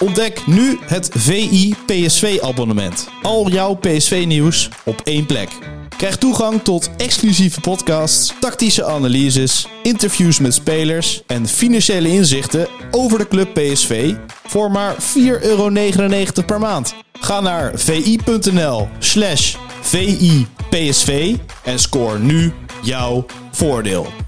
Ontdek nu het VI PSV abonnement. Al jouw PSV nieuws op één plek. Krijg toegang tot exclusieve podcasts, tactische analyses, interviews met spelers en financiële inzichten over de club PSV voor maar 4,99 euro per maand. Ga naar vi.nl slash VIPSV en scoor nu jouw voordeel.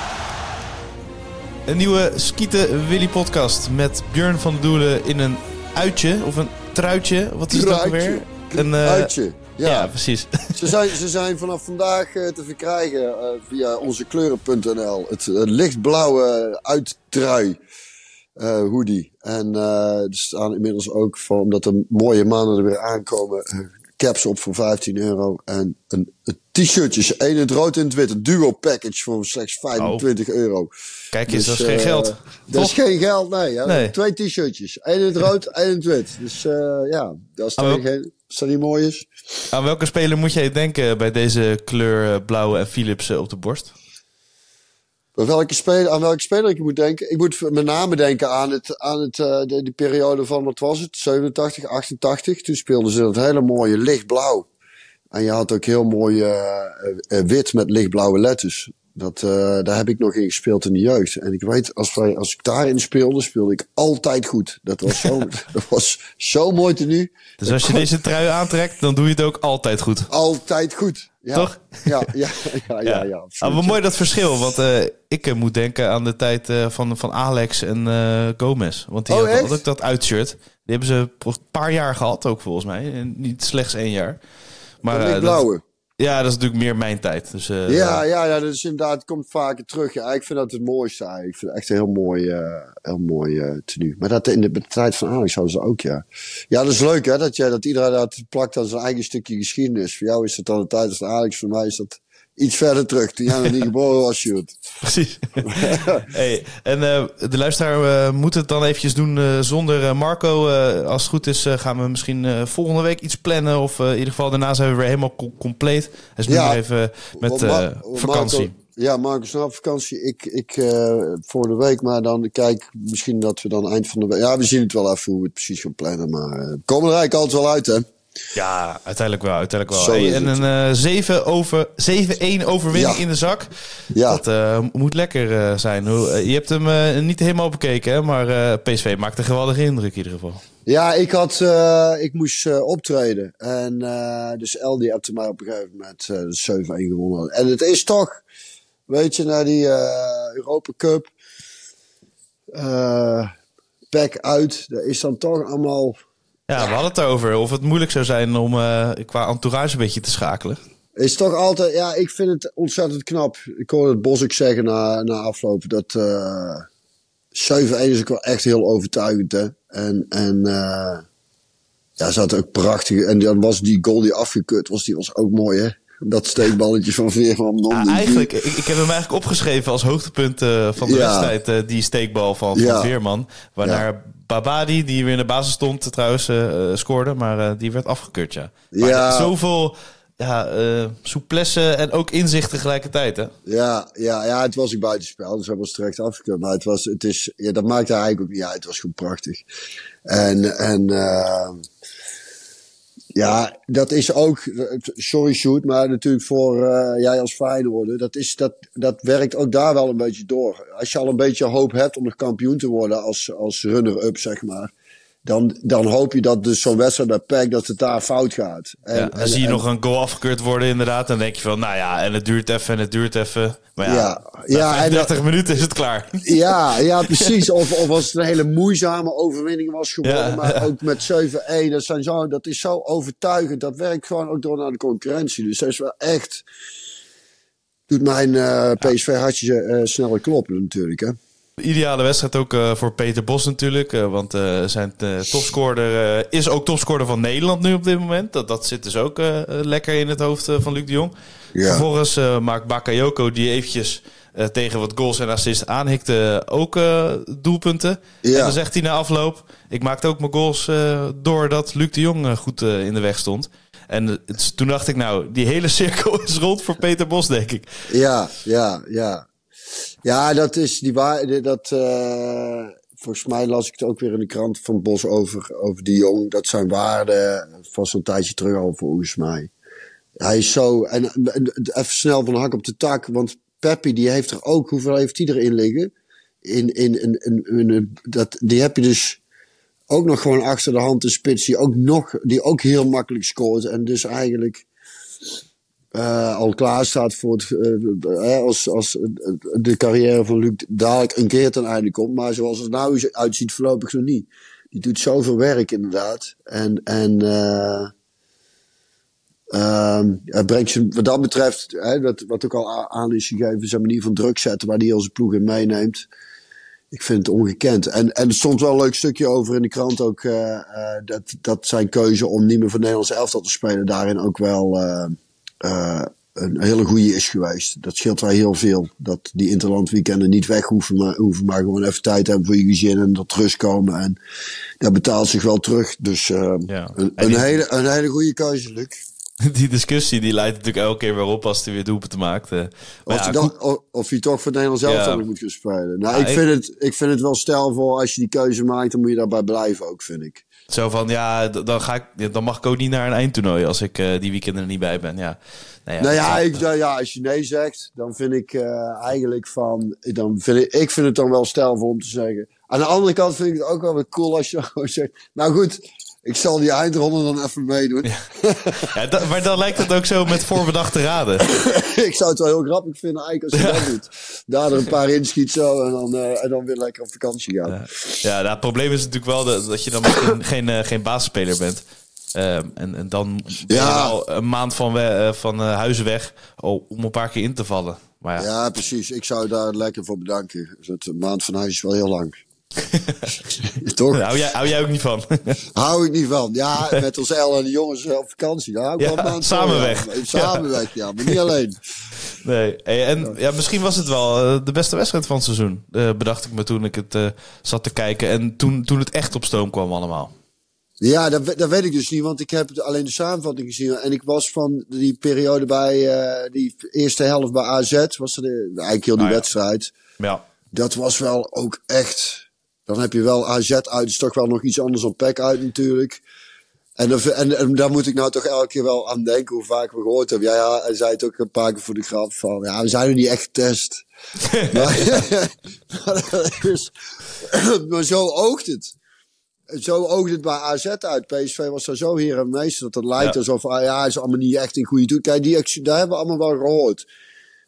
Een nieuwe Skieten Willy podcast met Björn van der Doelen in een uitje of een truitje. Wat is het ook alweer? Een eh, Uitje. Ja, Ja, precies. Ze, zijn, ze zijn vanaf vandaag eh, te verkrijgen eh, via onze kleuren.nl. Het lichtblauwe uittrui hoodie. En er staan inmiddels ook, voor, omdat er mooie maanden er weer aankomen, caps op voor 15 euro. En een, een t-shirtjes, één in het rood en het wit. Een duo package voor slechts 25 euro. Kijk eens, Dus, dat is geen eh, geld. Dat is geen geld, nee. Hè? Nee. Twee t-shirtjes. één in het rood, één in het wit. Dus eh, ja, dat is geen... Als dat niet mooi is. Aan welke speler moet jij denken bij deze kleur eh, blauwe en Philips op de borst? Bij welke speler, aan welke speler ik moet denken? Ik moet met name denken aan, het, aan het, eh, de, die periode van, wat was het? 87, 88. Toen speelden ze dat hele mooie lichtblauw. En je had ook heel mooi eh, eh, wit met lichtblauwe letters. Dat, daar heb ik nog in gespeeld in de jeugd. En ik weet, als, wij, als ik daarin speelde, speelde ik altijd goed. Dat was zo, dat was zo mooi tenue. Dus als je deze trui aantrekt, dan doe je het ook altijd goed. Altijd goed. Ja. Toch? Ja, ja, ja, ja. ja, absoluut. Ah, wat mooi dat verschil, want eh, ik eh, moet denken aan de tijd eh, van, van Alex en eh, Gomez. Want die Oh, hadden had ook dat uitshirt. Die hebben ze een paar jaar gehad ook volgens mij. En niet slechts één jaar. Maar Dat dat- lichtblauwe. Ja, dat is natuurlijk meer mijn tijd. Dus, eh, Ja, ja, ja, dat is inderdaad, het komt vaker terug. Ja, ik vind dat het mooiste eigenlijk. Ik vind het echt een heel mooi, eh heel mooi eh, tenue. Maar dat in de, tijd van Alex hadden ze ook, ja. Ja, dat is leuk, hè, dat, je, dat iedereen dat plakt aan zijn eigen stukje geschiedenis. Voor jou is het dan de tijd van Alex, voor mij is dat iets verder terug. Toen jij nog niet geboren was, Sjoerd. Precies. hey, en eh, de luisteraar eh, moet het dan eventjes doen eh, zonder eh, Marco. Als het goed is gaan we misschien volgende week iets plannen. Of in ieder geval daarna zijn we weer helemaal co- compleet. Hij is nu Ja. nog even met vakantie. Marco- ja, Marco is nou op vakantie. Ik, ik voor de week, maar dan kijk misschien dat we dan eind van de week... Ja, we zien het wel even hoe we het precies gaan plannen. Maar we komen er eigenlijk altijd wel uit, hè. Ja, uiteindelijk wel. Uiteindelijk wel. Hey, en een eh, 7 over, 7-1 overwinning Ja. in de zak. Ja. Dat eh, moet lekker eh, zijn. Hoe- eh, je hebt hem eh, niet helemaal bekeken, hè? maar eh, PSV maakt een geweldige indruk in ieder geval. Ja, ik, had, eh, ik moest eh, optreden. En eh, dus El die hebt mij op een gegeven moment eh, de 7-1 gewonnen. En het is toch, weet je, naar die eh, Europa Cup. eh pack uit. Dat is dan toch allemaal... Ja, we hadden het erover of het moeilijk zou zijn om eh, qua entourage een beetje te schakelen. Is toch altijd, ja, ik vind het ontzettend knap. Ik hoorde het Bos ook zeggen na, na afloop dat eh 7-1 is ook wel echt heel overtuigend. Hè? En, en eh ja, ze had ook prachtig. En dan was die goal die afgekeurd was, die was ook mooi hè. Dat steekballetje van Veerman. Ja, eigenlijk, ik, ik heb hem eigenlijk opgeschreven als hoogtepunt van de Ja. wedstrijd. die steekbal van, van Ja. Veerman. Waarna Babadi, die weer in de basis stond trouwens, eh, eh, scoorde. Maar eh, die werd afgekeurd, ja. Maar Ja. zoveel ja, eh souplesse en ook inzicht tegelijkertijd, hè? Ja, ja, ja, het was ook buitenspel, dus hij was terecht afgekeurd. Maar het was, het is, ja, dat maakte eigenlijk ook niet uit. Het was gewoon prachtig. En, en ja, dat is ook, sorry Sjoerd, maar natuurlijk voor eh, jij als Feyenoorder, dat, is, dat, dat werkt ook daar wel een beetje door. Als je al een beetje hoop hebt om nog kampioen te worden als, als runner-up, zeg maar. Dan, dan hoop je dat dus zo'n wedstrijd bij PEC, dat het daar fout gaat. En, Ja, dan en- zie je en- nog een goal afgekeurd worden inderdaad. Dan denk je van, nou ja, en het duurt even en het duurt even. Maar ja, Ja, na ja, en 35 minuten is het klaar. Ja, ja, precies. Of, of als het een hele moeizame overwinning was geworden. Ja, maar ook met 7-1. Dat, zijn zo, dat is zo overtuigend. Dat werkt gewoon ook door naar de concurrentie. Dus dat is wel echt. Doet mijn eh, PSV-hartje eh, sneller kloppen natuurlijk. Hè? Ideale wedstrijd ook uh, voor Peter Bos natuurlijk. Uh, want uh, zijn topscorer is ook topscorer van Nederland nu op dit moment. Dat, dat zit dus ook lekker in het hoofd van Luc de Jong. Ja. Vervolgens maakt Bakayoko die eventjes tegen wat goals en assists aanhikte ook doelpunten. Ja. En dan zegt hij na afloop... ik maakte ook mijn goals doordat Luc de Jong goed in de weg stond. En toen dacht ik, nou, die hele cirkel is rond voor Peter Bos, denk ik. Ja, ja, ja. Ja, dat is die waar. Dat, uh, volgens mij las ik het ook weer in de krant van Bos over, over die jong. Dat zijn waarden vast een tijdje terug al volgens mij. Hij is zo. En, even snel van de hak op de tak. Want Peppi, die heeft er ook. Hoeveel heeft hij erin liggen? In, in, in, in, in, dat, die heb je dus ook nog gewoon achter de hand een spits die ook, nog, die ook heel makkelijk scoort. En dus eigenlijk uh, al klaar staat voor het, uh, als, als de carrière van Luc dadelijk een keer ten einde komt. Maar zoals het nou uitziet, voorlopig nog niet. Die doet zoveel werk inderdaad. En, en uh, uh, brengt je wat dat betreft, hè, wat, wat ook al aan is gegeven, zijn manier van druk zetten waar hij als ploeg in meeneemt. Ik vind het ongekend. En, en stond wel een leuk stukje over in de krant ook. Dat, dat zijn keuze om niet meer voor Nederlands elftal te spelen daarin ook wel uh, een hele goede is geweest. Dat scheelt wel heel veel. Dat die interlandweekenden niet weg hoeven maar, hoeven, maar gewoon even tijd hebben voor je gezin en tot rust komen. En dat betaalt zich wel terug. Dus uh, ja. een, een, hele, een hele goede keuze, Luc. Die discussie die leidt natuurlijk elke keer weer op als hij weer doelpunten maakt. Uh, of, ja, dan, of hij toch voor Nederland zelf ja. moet gaan spelen. Nou, ik, vind het, ik vind het wel stijlvol als je die keuze maakt, dan moet je daarbij blijven ook, vind ik. Zo van, ja, dan, ga ik, dan mag ik ook niet naar een eindtoernooi als ik uh, die weekenden er niet bij ben. Ja. Nou ja, nou ja, ik, ja, als je nee zegt, dan vind ik uh, eigenlijk van, dan vind ik, ik vind het dan wel stijlvol om te zeggen. Aan de andere kant vind ik het ook wel weer cool als je gewoon zegt, nou goed, ik zal die eindronde dan even meedoen. Ja. ja maar dan lijkt het ook zo met voorbedachte raden. ik zou het wel heel grappig vinden eigenlijk als je dat doet. Daar er een paar inschiet zo en dan, uh, en dan weer lekker op vakantie gaan. Ja, ja nou, het probleem is natuurlijk wel dat, dat je dan misschien geen, uh, geen basisspeler bent. Uh, en, en dan al een maand van, we, van huizen weg om een paar keer in te vallen. Maar ja. ja, precies. Ik zou daar lekker voor bedanken. Dus een maand van huis is wel heel lang. Toch? Hou jij, hou jij ook niet van? hou ik niet van. Ja, met ons El en de jongens op vakantie. Daar hou ik ja, wel samen weg. Ja. Samen weg, ja. Maar niet alleen. Nee. En ja, misschien was het wel eh, de beste wedstrijd van het seizoen. Uh, bedacht ik me toen ik het uh, zat te kijken. En toen, toen het echt op stoom kwam allemaal. Ja, dat, dat weet ik dus niet. Want ik heb alleen de samenvatting gezien. En ik was van die periode bij die eerste helft bij AZ. Was er de, eigenlijk heel die ah, wedstrijd. Ja. Dat was wel ook echt dan heb je wel AZ uit, is toch wel nog iets anders dan PEC uit natuurlijk. En, en, en, daar moet ik nou toch elke keer wel aan denken hoe vaak we gehoord hebben. Ja, ja, hij zei het ook een paar keer voor de grap van, ja, we zijn er niet echt getest. maar, maar, zo oogt het. Zo oogt het bij AZ uit. PSV was er zo hier en meester dat het lijkt alsof, ah, ja, hij is allemaal niet echt een goede doet. Kijk, die, daar hebben we allemaal wel gehoord.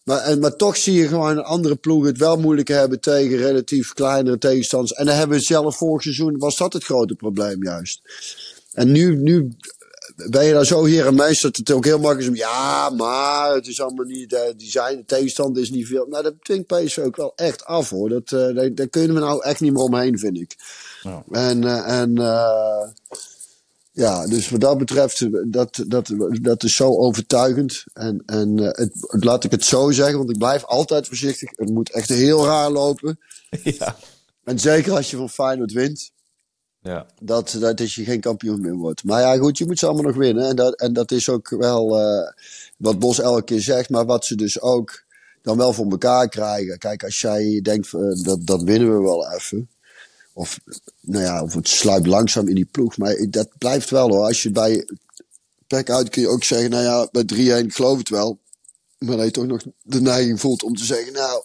Maar, en, maar toch zie je gewoon andere ploegen het wel moeilijk hebben tegen relatief kleinere tegenstanders. En dan hebben we zelf vorig seizoen, was dat het grote probleem juist. En nu, nu ben je daar zo hier en meester dat het ook heel makkelijk is. Ja, maar het is allemaal niet, uh, die zijn, de tegenstander is niet veel. Nou, dat dwingt PSV ook wel echt af hoor. Dat, uh, daar, daar, kunnen we nou echt niet meer omheen, vind ik. En, uh, en ja, dus wat dat betreft, dat, dat, dat is zo overtuigend. En, en uh, het, laat ik het zo zeggen, want ik blijf altijd voorzichtig. Het moet echt heel raar lopen. Ja. En zeker als je van Feyenoord wint. Ja. Dat, dat is je geen kampioen meer wordt. Maar ja, goed, je moet ze allemaal nog winnen. En dat, en dat is ook wel uh, wat Bos elke keer zegt, maar wat ze dus ook dan wel voor elkaar krijgen. Kijk, als jij denkt, uh, dat, dat winnen we wel even. Of, nou ja, of het sluipt langzaam in die ploeg. Maar dat blijft wel hoor. Als je bij Pek uit kun je ook zeggen, nou ja, bij 3-1 geloof het wel. Maar dat je toch nog de neiging voelt om te zeggen, nou,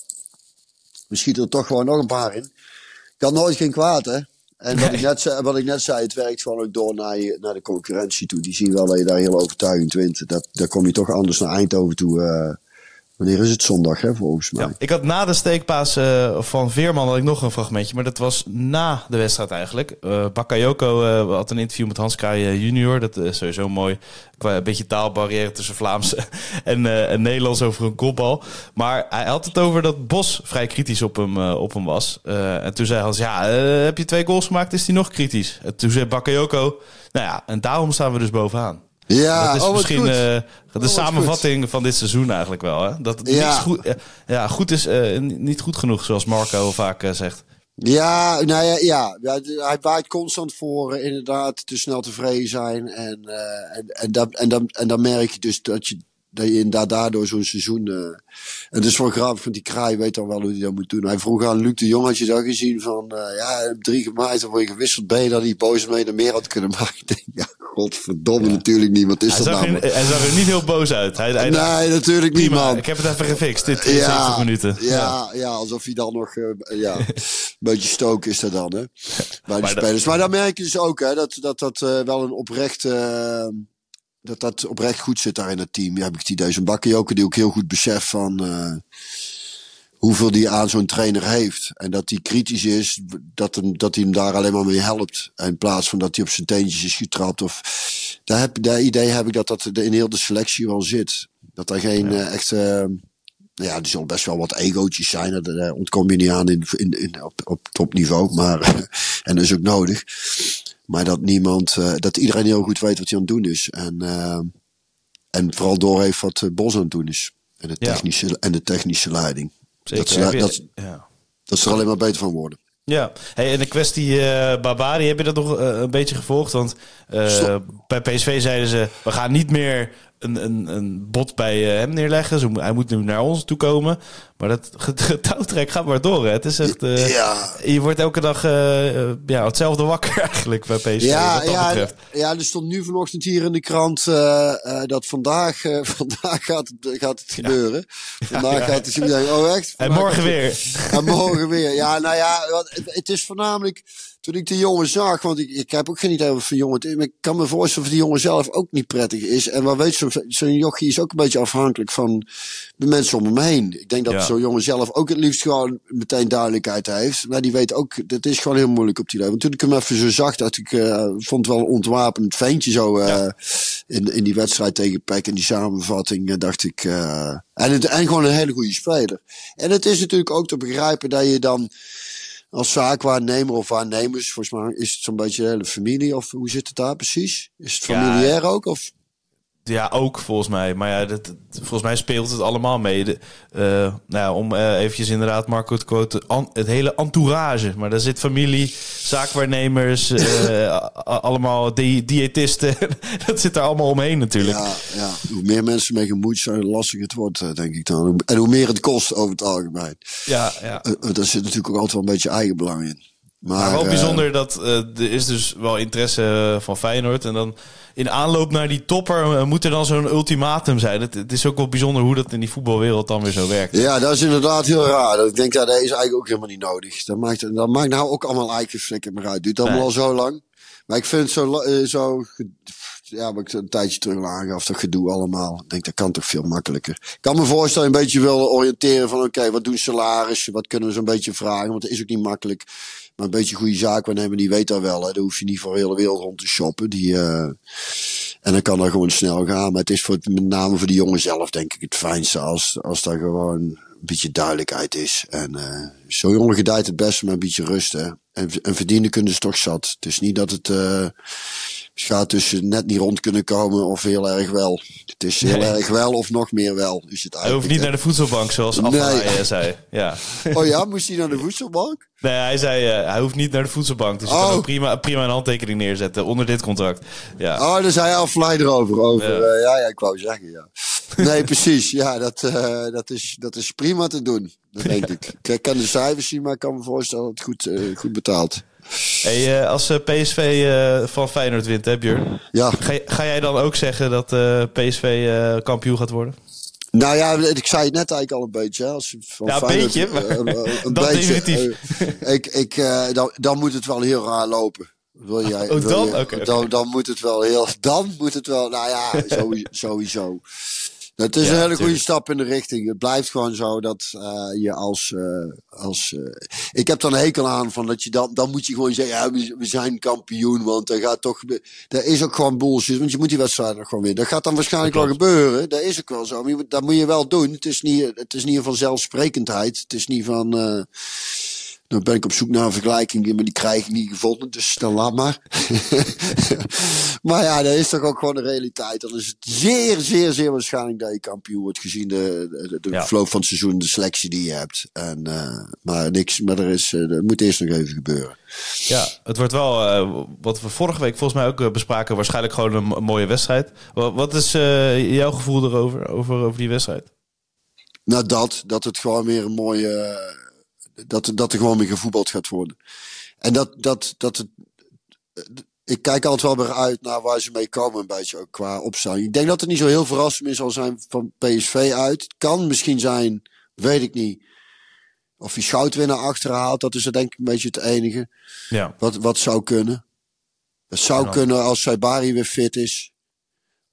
we schieten er toch gewoon nog een paar in. Kan nooit geen kwaad, hè? En wat, ik net zei, wat ik net zei, het werkt gewoon ook door naar, je, naar de concurrentie toe. Die zien wel dat je daar heel overtuigend wint. Dat, daar kom je toch anders naar Eindhoven toe. Uh, Wanneer is het zondag, hè, volgens mij? Ja, ik had na de steekpaas uh, van Veerman had ik nog een fragmentje, maar dat was na de wedstrijd eigenlijk. Uh, Bakayoko uh, had een interview met Hans Kraaij junior, dat is sowieso mooi. Qua een beetje taalbarrière tussen Vlaams en, en Nederlands over een kopbal. Maar hij had het over dat Bos vrij kritisch op hem, op hem was. en toen zei Hans, ja, heb je twee goals gemaakt, is hij nog kritisch. En toen zei Bakayoko, nou ja, en daarom staan we dus bovenaan. Ja, dat is oh, misschien uh, de Oh, samenvatting goed. van dit seizoen eigenlijk wel. Hè? Dat het Ja. goed, ja, ja, goed is uh, niet goed genoeg, zoals Marco vaak uh, zegt. Ja, nou ja, ja. hij waait constant voor eh, inderdaad te snel tevreden zijn. En, eh, en, en, dan, en, dan, en dan merk je dus dat je, dat je inderdaad daardoor zo'n seizoen... eh, en het is wel grappig, want die kraai weet dan wel hoe hij dat moet doen. Hij vroeg aan Luc de Jong, had je dat gezien van... eh, ja, drie gemaakt, dan word je gewisseld. Ben je dan niet boos mee naar meer had kunnen maken? Ik denk, ja, godverdomme, natuurlijk niet. Wat is Hij dat nou? hij zag er niet heel boos uit. Hij, hij dacht, Nee, natuurlijk niet, man. ik heb het even gefixt in 72 minuten. Ja, ja. alsof hij dan nog eh, ja, een beetje stoken is dat dan, hè? Bij de Maar dat- spelers. Maar dan merk je dus ook, hè, dat dat, dat eh, wel een oprecht. eh, dat dat oprecht goed zit daar in het team. Ja, heb ik het idee. Zo'n Bakayoko die ook heel goed beseft van. Eh, hoeveel die aan zo'n trainer heeft. En dat hij kritisch is, dat, hem, dat hij hem daar alleen maar mee helpt. In plaats van dat hij op zijn teentjes is getrapt. Of, daar heb, dat idee heb ik dat dat in heel de selectie wel zit. Dat er geen eh, echte. nou ja, er zullen best wel wat egootjes zijn. Daar, daar ontkom je niet aan in, in, in, op, op topniveau. Maar, en dat is ook nodig. Maar dat niemand, eh, dat iedereen heel goed weet wat hij aan het doen is. En, eh, en vooral doorheeft wat eh, Bos aan het doen is. En de Ja. technische, en de technische leiding. Zeker. Dat ze, je- dat, ja. dat ze er alleen maar beter van worden. Ja, hey, en de kwestie eh Barbari, heb je dat nog eh, een beetje gevolgd? Want eh, bij PSV zeiden ze, we gaan niet meer een, een, een bot bij eh, hem neerleggen. Zo, hij moet nu naar ons toe komen. Maar dat getouwtrek gaat maar door. Hè. Het is echt, eh, Ja. je wordt elke dag eh, ja, hetzelfde wakker eigenlijk bij PSV. Ja, wat dat ja, betreft. ja, er stond nu vanochtend hier in de krant dat vandaag, vandaag gaat het, gaat het gebeuren. Vandaag gaat het gebeuren. Oh, echt? En morgen weer. En morgen weer. Ja, nou ja, het is voornamelijk toen ik de jongen zag, want ik, ik heb ook geen idee voor jongen het is. Maar ik kan me voorstellen of die jongen zelf ook niet prettig is. En wat weet zo'n zo'n jochie is ook een beetje afhankelijk van de mensen om hem heen. Ik denk dat Ja. zo'n jongen zelf ook het liefst gewoon meteen duidelijkheid heeft. Maar die weet ook, dat is gewoon heel moeilijk op die level. Want toen ik hem even zo zag, dat ik eh, vond het wel een ontwapend ventje zo eh, in, in die wedstrijd tegen Peck. En die samenvatting eh, dacht ik. en, het, en gewoon een hele goede speler. En het is natuurlijk ook te begrijpen dat je dan als zaakwaarnemer of waarnemers, volgens mij is het zo'n beetje de hele familie, of hoe zit het daar precies? Is het Ja, familiair ook? Of? Ja, ook volgens mij. Maar ja, dat, volgens mij speelt het allemaal mee. De, eh, nou ja, om eh, eventjes inderdaad Marco te quoten, an- het hele entourage. Maar daar zit familie, zaakwaarnemers, eh, allemaal di diëtisten. dat zit er allemaal omheen natuurlijk. Ja, ja, hoe meer mensen mee gemoeid zijn, hoe lastiger het wordt, denk ik dan. En hoe meer het kost over het algemeen. Ja, ja. Daar zit natuurlijk ook altijd wel een beetje eigenbelang in. Maar, Maar wel bijzonder dat er is dus wel interesse van Feyenoord. En dan in aanloop naar die topper eh, moet er dan zo'n ultimatum zijn. Het, het is ook wel bijzonder hoe dat in die voetbalwereld dan weer zo werkt. Ja, dat is inderdaad heel raar. Ik denk dat dat is eigenlijk ook helemaal niet nodig. Dat maakt, dat maakt nou ook allemaal eigen flikker meer uit. Duurt allemaal Nee. al zo lang. Maar ik vind het zo, zo ja, wat ik een tijdje terug al aangaf, dat gedoe allemaal. Ik denk, dat kan toch veel makkelijker. Ik kan me voorstellen een beetje willen oriënteren van, oké, wat doen salarissen? Wat kunnen we zo'n beetje vragen? Want dat is ook niet makkelijk. Maar een beetje goede zaak waarnemen, die weet dat wel. Hè. Dan hoef je niet voor de hele wereld rond te shoppen. Die, eh, en dan kan dat gewoon snel gaan. Maar het is voor, met name voor de jongen zelf, denk ik, het fijnste als, als daar gewoon een beetje duidelijkheid is. En eh zo'n jongen gedijt het beste met een beetje rust. En, en verdienen kunnen ze toch zat. Het is niet dat het eh, gaat tussen net niet rond kunnen komen of heel erg wel. Het is heel Nee. erg wel of nog meer wel. Is het Hij hoeft niet naar de voedselbank zoals Aflaai eh, zei. Ja. Oh ja, moest hij naar de voedselbank? Nee, hij zei uh, hij hoeft niet naar de voedselbank. Dus je Oh. kan ook prima, prima een handtekening neerzetten onder dit contract. Ja. Oh, daar zei hij al fly erover. Over, Ja. ja. ja, ja, ik wou zeggen, ja. Nee, precies. Ja, dat, uh, dat, is, dat is prima te doen. Dat denk ik. Ik kan de cijfers zien, maar ik kan me voorstellen dat het goed, goed betaalt. Hey, uh, als PSV van Feyenoord wint, hè Björn? Ja. Ga, ga, jij dan ook zeggen dat PSV kampioen gaat worden? Nou ja, ik zei het net eigenlijk al een beetje. Hè, als van ja, een Feyenoord, beetje. Maar, een, een dat beetje, definitief. ik, ik, dan, dan moet het wel heel raar lopen. Wil jij, oh, wil dan? Je, okay, dan, dan moet het wel heel. Dan moet het wel. Nou ja, sowieso. Het is Ja, een hele tuurlijk. goede stap in de richting. Het blijft gewoon zo dat eh, je als. eh, als eh, ik heb er een hekel aan van dat je dan. Dan moet je gewoon zeggen: ja, we, we zijn kampioen. Want dat gaat toch. Dat is ook gewoon bullshit. Want je moet die wedstrijd nog gewoon winnen. Dat gaat dan waarschijnlijk wel gebeuren. Dat is ook wel zo. Maar je dat moet je wel doen. Het is niet, het is niet van zelfsprekendheid. Het is niet van. Eh dan ben ik op zoek naar een vergelijking, maar die krijg ik niet gevonden. Dus dan laat maar. maar ja, dat is toch ook gewoon de realiteit. Dan is het zeer, zeer, zeer waarschijnlijk dat je kampioen wordt gezien de, de, de Ja. verloop van het seizoen, de selectie die je hebt. En, eh, maar niks, maar er is, eh, dat moet eerst nog even gebeuren. Ja, het wordt wel, eh, wat we vorige week volgens mij ook eh, bespraken, waarschijnlijk gewoon een, mooie wedstrijd. Wat, wat is eh, jouw gevoel erover, over, over die wedstrijd? Nou, dat, dat het gewoon weer een mooie. Dat, dat er gewoon weer gevoetbald gaat worden. En dat, dat, dat het. Ik kijk altijd wel weer uit naar waar ze mee komen, een beetje ook qua opstaan. Ik denk dat het niet zo heel verrassend meer zal zijn van PSV uit. Het kan misschien zijn, weet ik niet. Of hij Schoutwinnaar achterhaalt, dat is er denk ik een beetje het enige. Ja, Wat, wat zou kunnen. Het zou kunnen als Saibari weer fit is.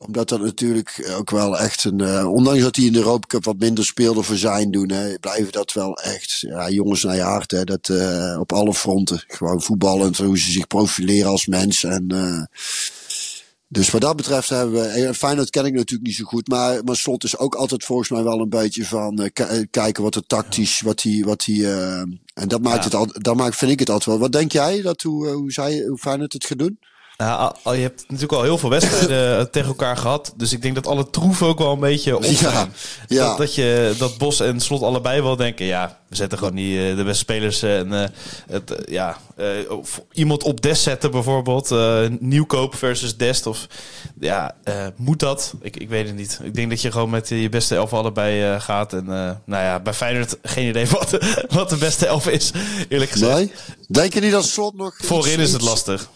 Omdat dat natuurlijk ook wel echt een. eh, ondanks dat hij in de Europa Cup wat minder speelde voor zijn doen. Hè, blijven dat wel echt. Ja, jongens naar je hart. Hè, dat, eh, op alle fronten. Gewoon voetballend. Hoe ze zich profileren als mens. En, eh, dus wat dat betreft hebben we. Feyenoord ken ik natuurlijk niet zo goed. Maar, maar Slot is ook altijd volgens mij wel een beetje van. ki- kijken wat er tactisch. Wat hij. Wat hij eh, en dat maakt Ja. het al, dat maakt, vind ik het altijd wel. Wat denk jij dat hoe, hoe, zij, hoe Feyenoord het gaat doen? Nou, je hebt natuurlijk al heel veel wedstrijden eh, tegen elkaar gehad. Dus ik denk dat alle troeven ook wel een beetje op Ja. Dat, dat, je, dat Bos en Slot allebei wel denken... ja, we zetten gewoon niet eh, de beste spelers... eh, en het, ja, iemand op Dest zetten bijvoorbeeld. nieuwkoop versus Dest. Of, ja, moet dat? Ik, ik weet het niet. Ik denk dat je gewoon met je beste elf allebei gaat. En nou ja, bij Feyenoord geen idee wat, wat de beste elf is. Eerlijk gezegd. Nee? Denk je niet dat Slot nog... Voorin is het lastig.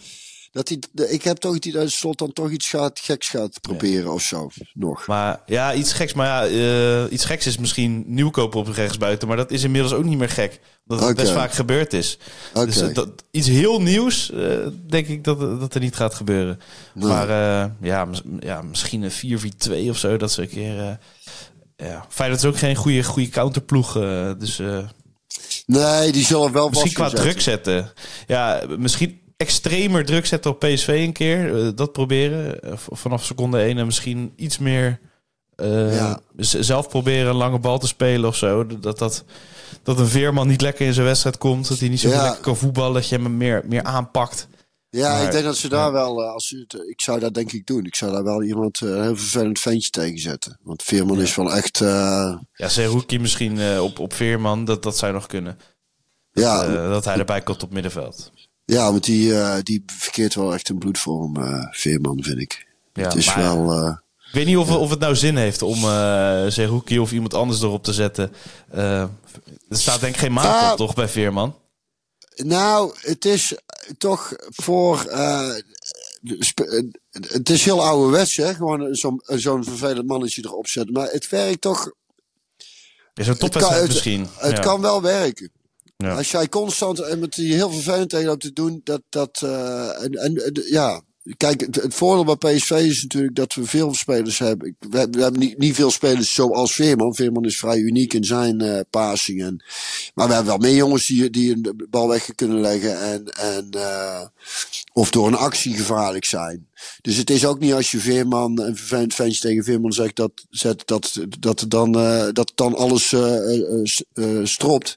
Dat hij, ik heb toch het idee dat Slot dan toch iets gaat, geks gaat proberen of zo. Nog. Maar ja, iets geks. Maar ja, eh, iets geks is misschien nieuwkopen op rechtsbuiten. Maar dat is inmiddels ook niet meer gek. Dat het best vaak gebeurd is. Dus eh, dat, iets heel nieuws, eh, denk ik dat, dat er niet gaat gebeuren. Nee. Maar ja, ja, misschien een 4-4-2 of zo. Dat ze een keer... ja. Feyenoord is ook geen goede, goede counterploeg. dus Nee, die zullen wel misschien qua druk zetten. Ja, misschien extremer druk zetten op PSV een keer. eh, dat proberen. Eh, vanaf seconde 1 en misschien iets meer Ja. z- zelf proberen een lange bal te spelen of zo. Dat, dat, dat een Veerman niet lekker in zijn wedstrijd komt. Dat hij niet zo Ja. lekker kan voetballen. Dat je hem meer, meer aanpakt. Ja, Maar- ik denk dat ze daar wel... Als ik zou dat denk ik doen. Ik zou daar wel iemand, een heel vervelend ventje tegen zetten. Want Veerman is wel echt... eh, Ja, Zerouki misschien op, op Veerman. Dat, dat zou nog kunnen. ja, dat hij erbij komt op middenveld. Ja, want die, eh, die verkeert wel echt een bloedvorm, eh, Veerman, vind ik. Ja, het is maar- wel... eh, Ik weet niet of, of het nou zin heeft om Zerouki of iemand anders erop te zetten. Er staat denk ik geen maat Ah. op, toch, bij Veerman? Nou, het is toch voor. het is heel ouderwets, hè? Gewoon zo'n zo'n vervelend mannetje erop zetten. Maar het werkt toch. Is een topwedstrijd het, misschien. het Ja. kan wel werken. Ja. Als jij constant en met die heel vervelend tegen loopt te doen, dat. dat eh, en, en, ja. Kijk, het, het voordeel bij PSV is natuurlijk dat we veel spelers hebben. We, hebben- we hebben niet, niet veel spelers zoals Veerman. Veerman is vrij uniek in zijn passing. En, maar we hebben wel meer jongens die, die een bal weg kunnen leggen. En, en, eh, of door een actie gevaarlijk zijn. Dus het is ook niet als je Veerman, een vervelend ventje tegen Veerman zegt dat, zet, dat, dat, dan, dat dan alles stropt.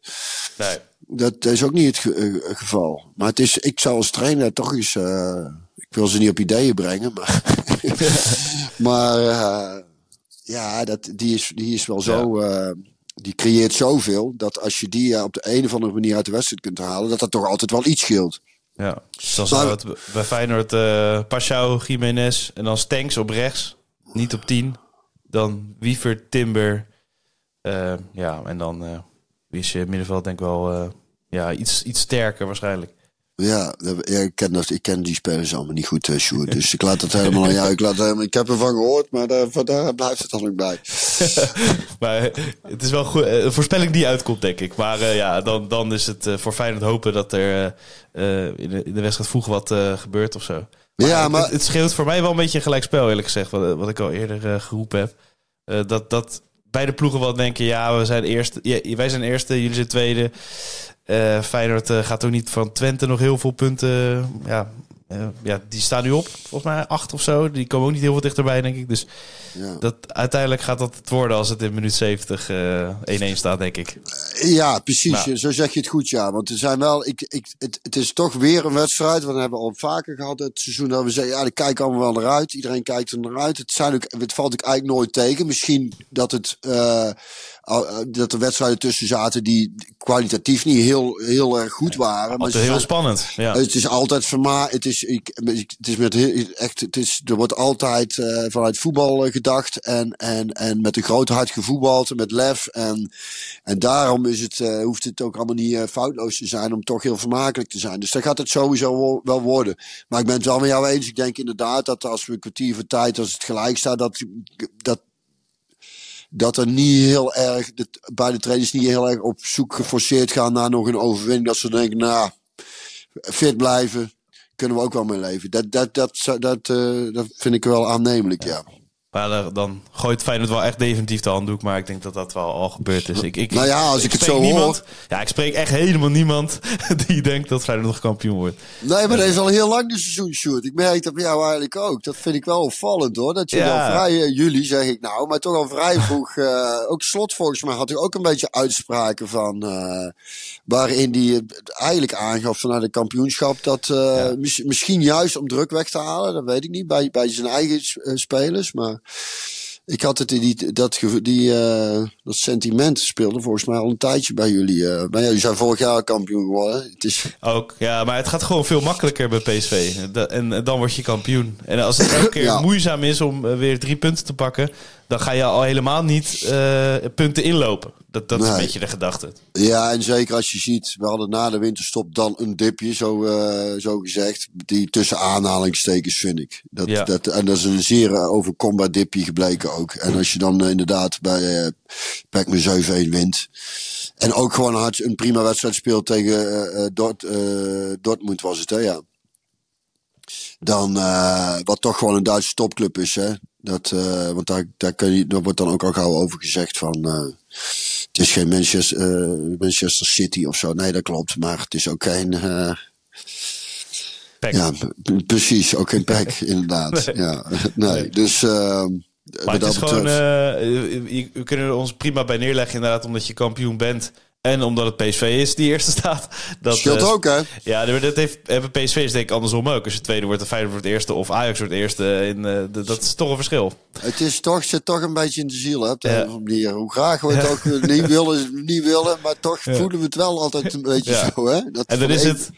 Nee. Dat is ook niet het ge- eh, geval. Maar het is, ik zou als trainer toch eens. eh, ik wil ze niet op ideeën brengen, maar. maar eh, ja, dat, die, is, die is wel zo. die creëert zoveel dat als je die op de een of andere manier uit de wedstrijd kunt halen, dat dat toch altijd wel iets scheelt. Ja. Dus dan zou het bij Feyenoord uh, Pashao, Jiménez en dan Stanks op rechts. Niet op 10. Dan Wiever, Timber. ja, en dan eh, is je middenveld denk ik wel eh, ja, iets, iets sterker waarschijnlijk. Ja, ik, ken dat, ik ken die spelers allemaal niet goed, uh, Sjoerd. Dus ik laat het helemaal aan jou. Ik, laat, helemaal- ik heb ervan gehoord, maar daar, van daar blijft het dan ook bij. maar het is wel goed, eh, een voorspelling die uitkomt, denk ik. Maar eh, ja, dan, dan is het eh, voor Feyenoord hopen dat er eh, eh, in, de, in de wedstrijd vroeg wat eh, gebeurt of zo. Maar Ja, maar- het, het scheelt voor mij wel een beetje een gelijkspel, eerlijk gezegd, wat, wat ik al eerder eh, geroepen heb. Eh, dat, dat beide ploegen wel denken, ja, we zijn eerste, wij zijn eerste, jullie zijn tweede. Eh Feyenoord eh, gaat ook niet van Twente nog heel veel punten. Ja, eh, ja, die staan nu op, volgens mij acht of zo. Die komen ook niet heel veel dichterbij, denk ik. Dus Ja. dat, uiteindelijk gaat dat het worden als het in minuut 70 eh 1-1 staat, denk ik. Ja, precies. Nou. Zo zeg je het goed, ja. Want er zijn wel, ik, ik, het, het is toch weer een wedstrijd. Want we hebben al vaker gehad het seizoen dat we zeggen, ja, die kijken allemaal wel naar uit. Iedereen kijkt er naar uit. Het, zijn ook, het valt ook eigenlijk nooit tegen. Misschien dat het, eh, eh, dat er wedstrijden tussen zaten die kwalitatief niet heel, heel erg goed waren. Altijd ze heel zijn- spannend. Ja. Het is altijd vermaak. Het is, ik, het is met echt, het is, er wordt altijd eh, vanuit voetbal eh, gedacht en, en, en met een groot hart gevoetbald met lef. En, en daarom is het, eh, hoeft het ook allemaal niet foutloos te zijn om toch heel vermakelijk te zijn. Dus dat gaat het sowieso wel worden. Maar ik ben het wel met jou eens. Ik denk inderdaad dat als we een kwartier voor tijd, als het gelijk staat, dat, dat, dat er niet heel erg, dat beide trainers niet heel erg op zoek geforceerd gaan naar nog een overwinning. Dat ze denken, nou, fit blijven, kunnen we ook wel mee leven. Dat, dat, dat, dat, eh, dat vind ik wel aannemelijk, ja. Maar eh, dan gooit Feyenoord wel echt definitief de handdoek. Maar ik denk dat dat wel al gebeurd is. Ik, ik, Nou ja, als ik het zo niemand, hoor. Ja, ik spreek echt helemaal niemand die denkt dat Feyenoord nog kampioen wordt. Nee, maar dat is al heel lang de seizoenshoot. Ik merk dat bij jou eigenlijk ook. Dat vind ik wel opvallend hoor. Dat je Ja. al vrij, eh, juli zeg ik nou, maar toch al vrij vroeg. eh, ook slot volgens mij had hij ook een beetje uitspraken van. eh, waarin die het eigenlijk aangaf vanuit het kampioenschap. Dat eh, mis- misschien juist om druk weg te halen. Dat weet ik niet. Bij, bij zijn eigen eh, spelers. Maar ik had het in die, dat, die, eh, dat sentiment speelde volgens mij al een tijdje bij jullie. eh. maar ja, jullie zijn vorig jaar kampioen geworden. Het is. Ook, ja, maar het gaat gewoon veel makkelijker bij PSV. En eh, dan word je kampioen. En als het elke keer Ja. moeizaam is om weer drie punten te pakken, dan ga je al helemaal niet punten inlopen. Dat, dat is een beetje de gedachte. Ja, en zeker als je ziet, we hadden na de winterstop dan een dipje, zo, eh, zo gezegd. Die tussen aanhalingstekens vind ik. Dat, Ja. dat, en dat is een zeer eh, overkombaar dipje gebleken ook. En als je dan eh, inderdaad bij met 7-1 wint. En ook gewoon hard een prima wedstrijd speelt tegen Dort, Dortmund was het, hè? Ja. Dan, wat toch gewoon een Duitse topclub is, hè? Dat, want daar, daar, kun je, daar wordt dan ook al gauw over gezegd van. Het is geen Manchester, eh, Manchester City of zo. Nee, dat klopt. Maar het is ook geen. Pek. ja, precies. Ook geen pack, inderdaad. Ja, nee. Dus. eh, Maar het is gewoon, betreft- je- we kunnen er ons prima bij neerleggen, inderdaad, omdat je kampioen bent. En omdat het PSV is die eerste staat. Dat, Scheelt eh, ook, hè? Ja, dat heeft, hebben PSV's denk ik andersom ook. Als je tweede wordt, de Feyenoord wordt eerste of Ajax wordt eerste. In, eh, dat is toch een verschil. Het is toch, zit toch een beetje in de ziel, hè? Op de Ja. een of andere manier. Hoe graag we het ook eh, niet willen, niet willen. Maar toch voelen we het wel altijd een beetje Ja. zo, hè? Dat En dan is het,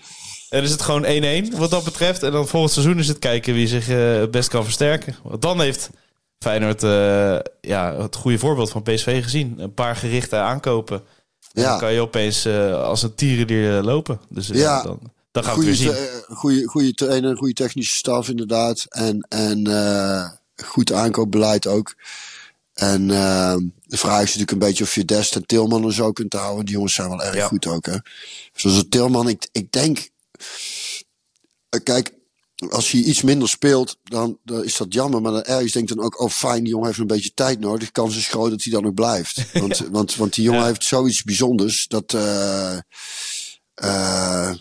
dan is het gewoon 1-1 wat dat betreft. En dan volgend seizoen is het kijken wie zich eh, het best kan versterken. Want dan heeft Feyenoord eh, ja, het goede voorbeeld van PSV gezien. Een paar gerichte aankopen. Ja. Dan kan je opeens eh, als een tierenlier lopen. Dus eh, Ja. dan, dan gaan we Goede, weer zien. eh, goede, goede trainer, goede technische staf inderdaad. En, en eh, goed aankoopbeleid ook. En eh, de vraag is natuurlijk een beetje of je Dest en Tilman er zo kunt houden. Die jongens zijn wel erg Ja. goed ook. Hè? Zoals het Tilman, ik, ik denk... eh, kijk, als hij iets minder speelt, dan, dan is dat jammer. Maar dan ergens denk ik dan ook, oh fijn, die jongen heeft een beetje tijd nodig. Kans is groot dat hij dan ook blijft. Want, want, want die jongen Ja. heeft zoiets bijzonders. Dat... eh eh,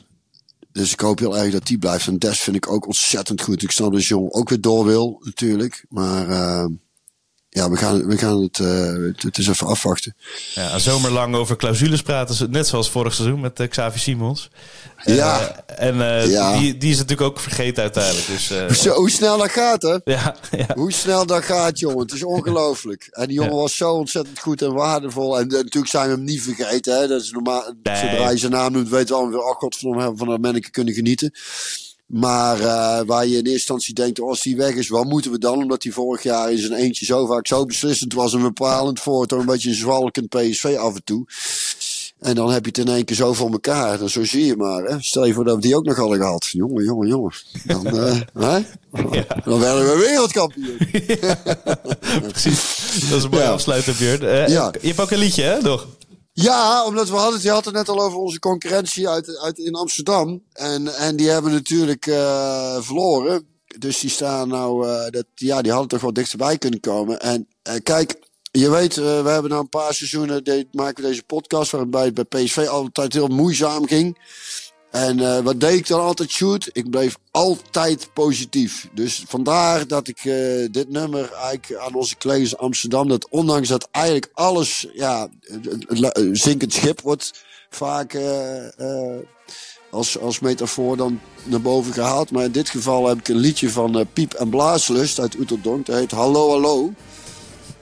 dus ik hoop heel erg dat die blijft. En Des vind ik ook ontzettend goed. Ik snap dat Jong ook weer door wil, natuurlijk. Maar eh, ja, we gaan, we gaan het, eh, het, het is even afwachten. Ja, zomerlang over clausules praten. Net zoals vorig seizoen met eh, Xavi Simons. Ja. Eh, en eh, Ja. Die, die is natuurlijk ook vergeten uiteindelijk. Dus Zo, hoe snel dat gaat, hè? ja, ja. Hoe snel dat gaat, jongen. Het is ongelooflijk. En die jongen Ja. was zo ontzettend goed en waardevol. En natuurlijk zijn we hem niet vergeten. Hè. Dat is normaal. Nee. Zodra je zijn naam noemt, weten we allemaal weer, oh god, van hem van manneke kunnen genieten. Maar eh, waar je in eerste instantie denkt, oh, als die weg is, wat moeten we dan? Omdat hij vorig jaar in zijn eentje zo vaak zo beslissend was en bepalend voor toch een beetje een zwalkend PSV af en toe. En dan heb je het in één keer zo voor elkaar. Dan zo zie je maar. Hè. Stel je voor dat we die ook nog hadden gehad. Jongen, jongen, jongen. Dan, eh, hè? dan werden we wereldkampioen. Precies. Dat is een mooie Ja. afsluiter, Björn. Eh, Ja. Je hebt ook een liedje, hè? Nog? Ja, omdat we hadden het, je had het net al over onze concurrentie uit, uit in Amsterdam. En, en die hebben natuurlijk eh, verloren. Dus die staan nou, eh, dat, ja, die hadden toch wel dichterbij kunnen komen. En eh, kijk, je weet, we hebben na een paar seizoenen maken we deze podcast waarbij het bij PSV altijd heel moeizaam ging. En uh, wat deed ik dan altijd shoot? Ik bleef altijd positief. Dus vandaar dat ik uh, dit nummer eigenlijk aan onze collega's Amsterdam, dat ondanks dat eigenlijk alles, ja, zinkend schip wordt vaak uh, als, als metafoor dan naar boven gehaald. Maar in dit geval heb ik een liedje van Piep en Blaaslust uit Oeteldonk. Dat heet Hallo Hallo.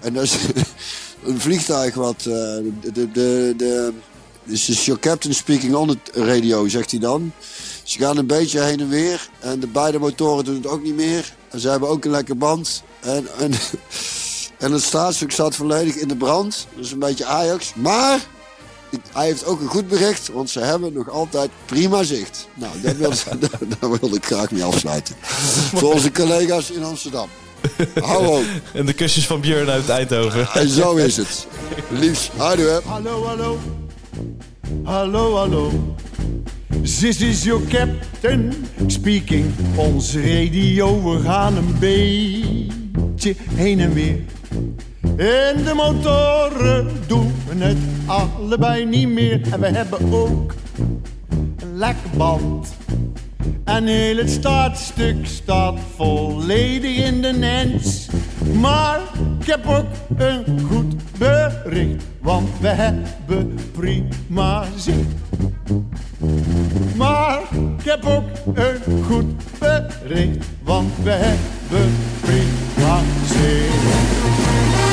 En dat is een vliegtuig wat de, de, de This is your captain speaking on the radio, zegt hij dan. Ze gaan een beetje heen en weer. En de beide motoren doen het ook niet meer. En ze hebben ook een lekker band. En, en, en het staatsstuk staat volledig in de brand. Dat is een beetje Ajax. Maar hij heeft ook een goed bericht, want ze hebben nog altijd prima zicht. Nou, daar wilde, daar wilde ik graag mee afsluiten. Voor onze collega's in Amsterdam. Hallo. En de kusjes van Björn uit Eindhoven. En zo is het. Liefs, houdoe. Hallo, hallo. Hallo, hallo. This is your captain speaking. Ons radio, we gaan een beetje heen en weer. En de motoren doen het allebei niet meer. En we hebben ook een lekker band. En heel het startstuk staat volledig in de nens. Maar ik heb ook een goed bericht, want we hebben prima zicht. Maar ik heb ook een goed bericht, want we hebben prima zicht.